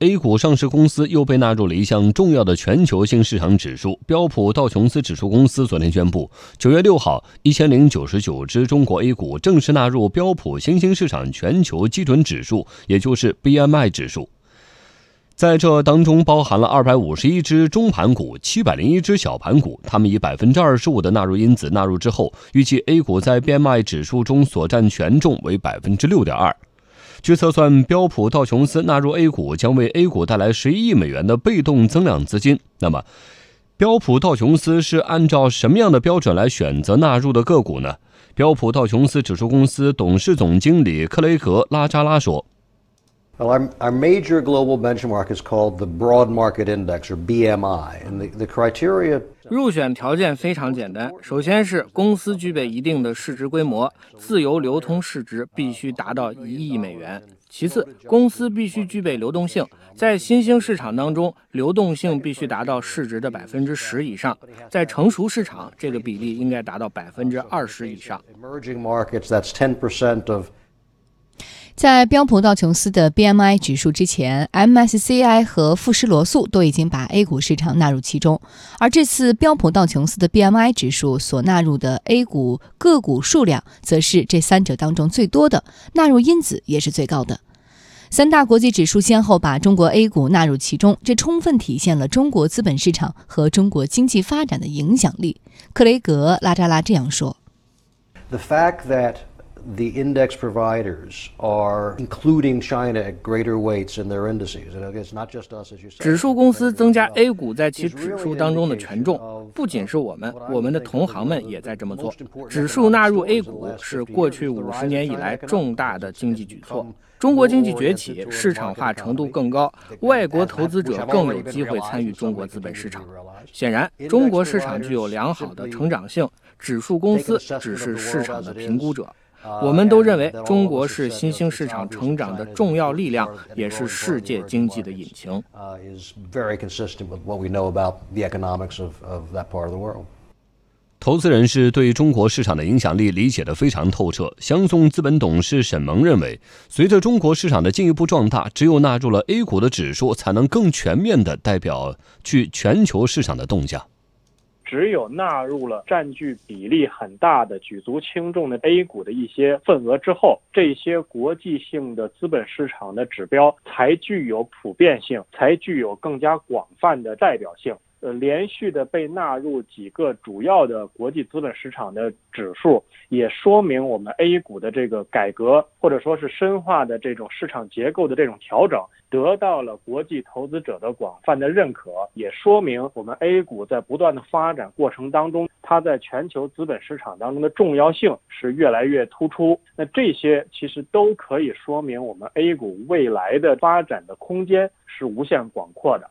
A 股上市公司又被纳入了一项重要的全球性市场指数——标普道琼斯指数公司。昨天宣布，九月六号，一千零九十九只中国 A 股正式纳入标普新兴市场全球基准指数，也就是 BMI 指数。在这当中，包含了二百五十一只中盘股、七百零一只小盘股。它们以百分之二十五的纳入因子纳入之后，预计 A 股在 BMI 指数中所占权重为百分之六点二。据测算，标普道琼斯纳入 A 股将为 A 股带来十一亿美元的被动增量资金。那么，标普道琼斯是按照什么样的标准来选择纳入的个股呢？标普道琼斯指数公司董事总经理克雷格拉扎拉说。Well, our, our major global benchmark is called the Broad Market Index, or BMI, and the, the criteria. 入选条件非常简单，首先是公司具备一定的市值规模，自由流通市值必须达到一亿美元。其次，公司必须具备流动性，在新兴市场当中，流动性必须达到市值的百分之十以上；在成熟市场，这个比例应该达到百分之二十以上。Emerging markets, that's ten percent of 在标普道琼斯的 BMI 指数之前，MSCI 和富时罗素都已经把 A 股市场纳入其中，而这次标普道琼斯的 BMI 指数所纳入的 A 股个股数量，则是这三者当中最多的，纳入因子也是最高的。三大国际指数先后把中国 A 股纳入其中，这充分体现了中国资本市场和中国经济发展的影响力。克雷格拉扎拉这样说：“The fact that the index providers are including China at greater weights in their indices. And it's not just us, as you said. 指数公司增加 A 股在其指数当中的权重，不仅是我们，我们的同行们也在这么做。指数纳入 A 股是过去五十年以来重大的经济举措。中国经济崛起，市场化程度更高，外国投资者更有机会参与中国资本市场。显然，中国市场具有良好的成长性，指数公司只是市场的评估者。我们都认为中国是新兴市场成长的重要力量，也是世界经济的引擎。投资人士对中国市场的影响力理解得非常透彻。香颂资本董事沈萌认为，随着中国市场的进一步壮大，只有纳入了 A 股的指数，才能更全面的代表去全球市场的动向。只有纳入了占据比例很大的、举足轻重的 A 股的一些份额之后，这些国际性的资本市场的指标才具有普遍性，才具有更加广泛的代表性。连续的被纳入几个主要的国际资本市场的指数，也说明我们 A 股的这个改革或者说是深化的这种市场结构的这种调整，得到了国际投资者的广泛的认可，也说明我们 A 股在不断的发展过程当中，它在全球资本市场当中的重要性是越来越突出。那这些其实都可以说明我们 A 股未来的发展的空间是无限广阔的。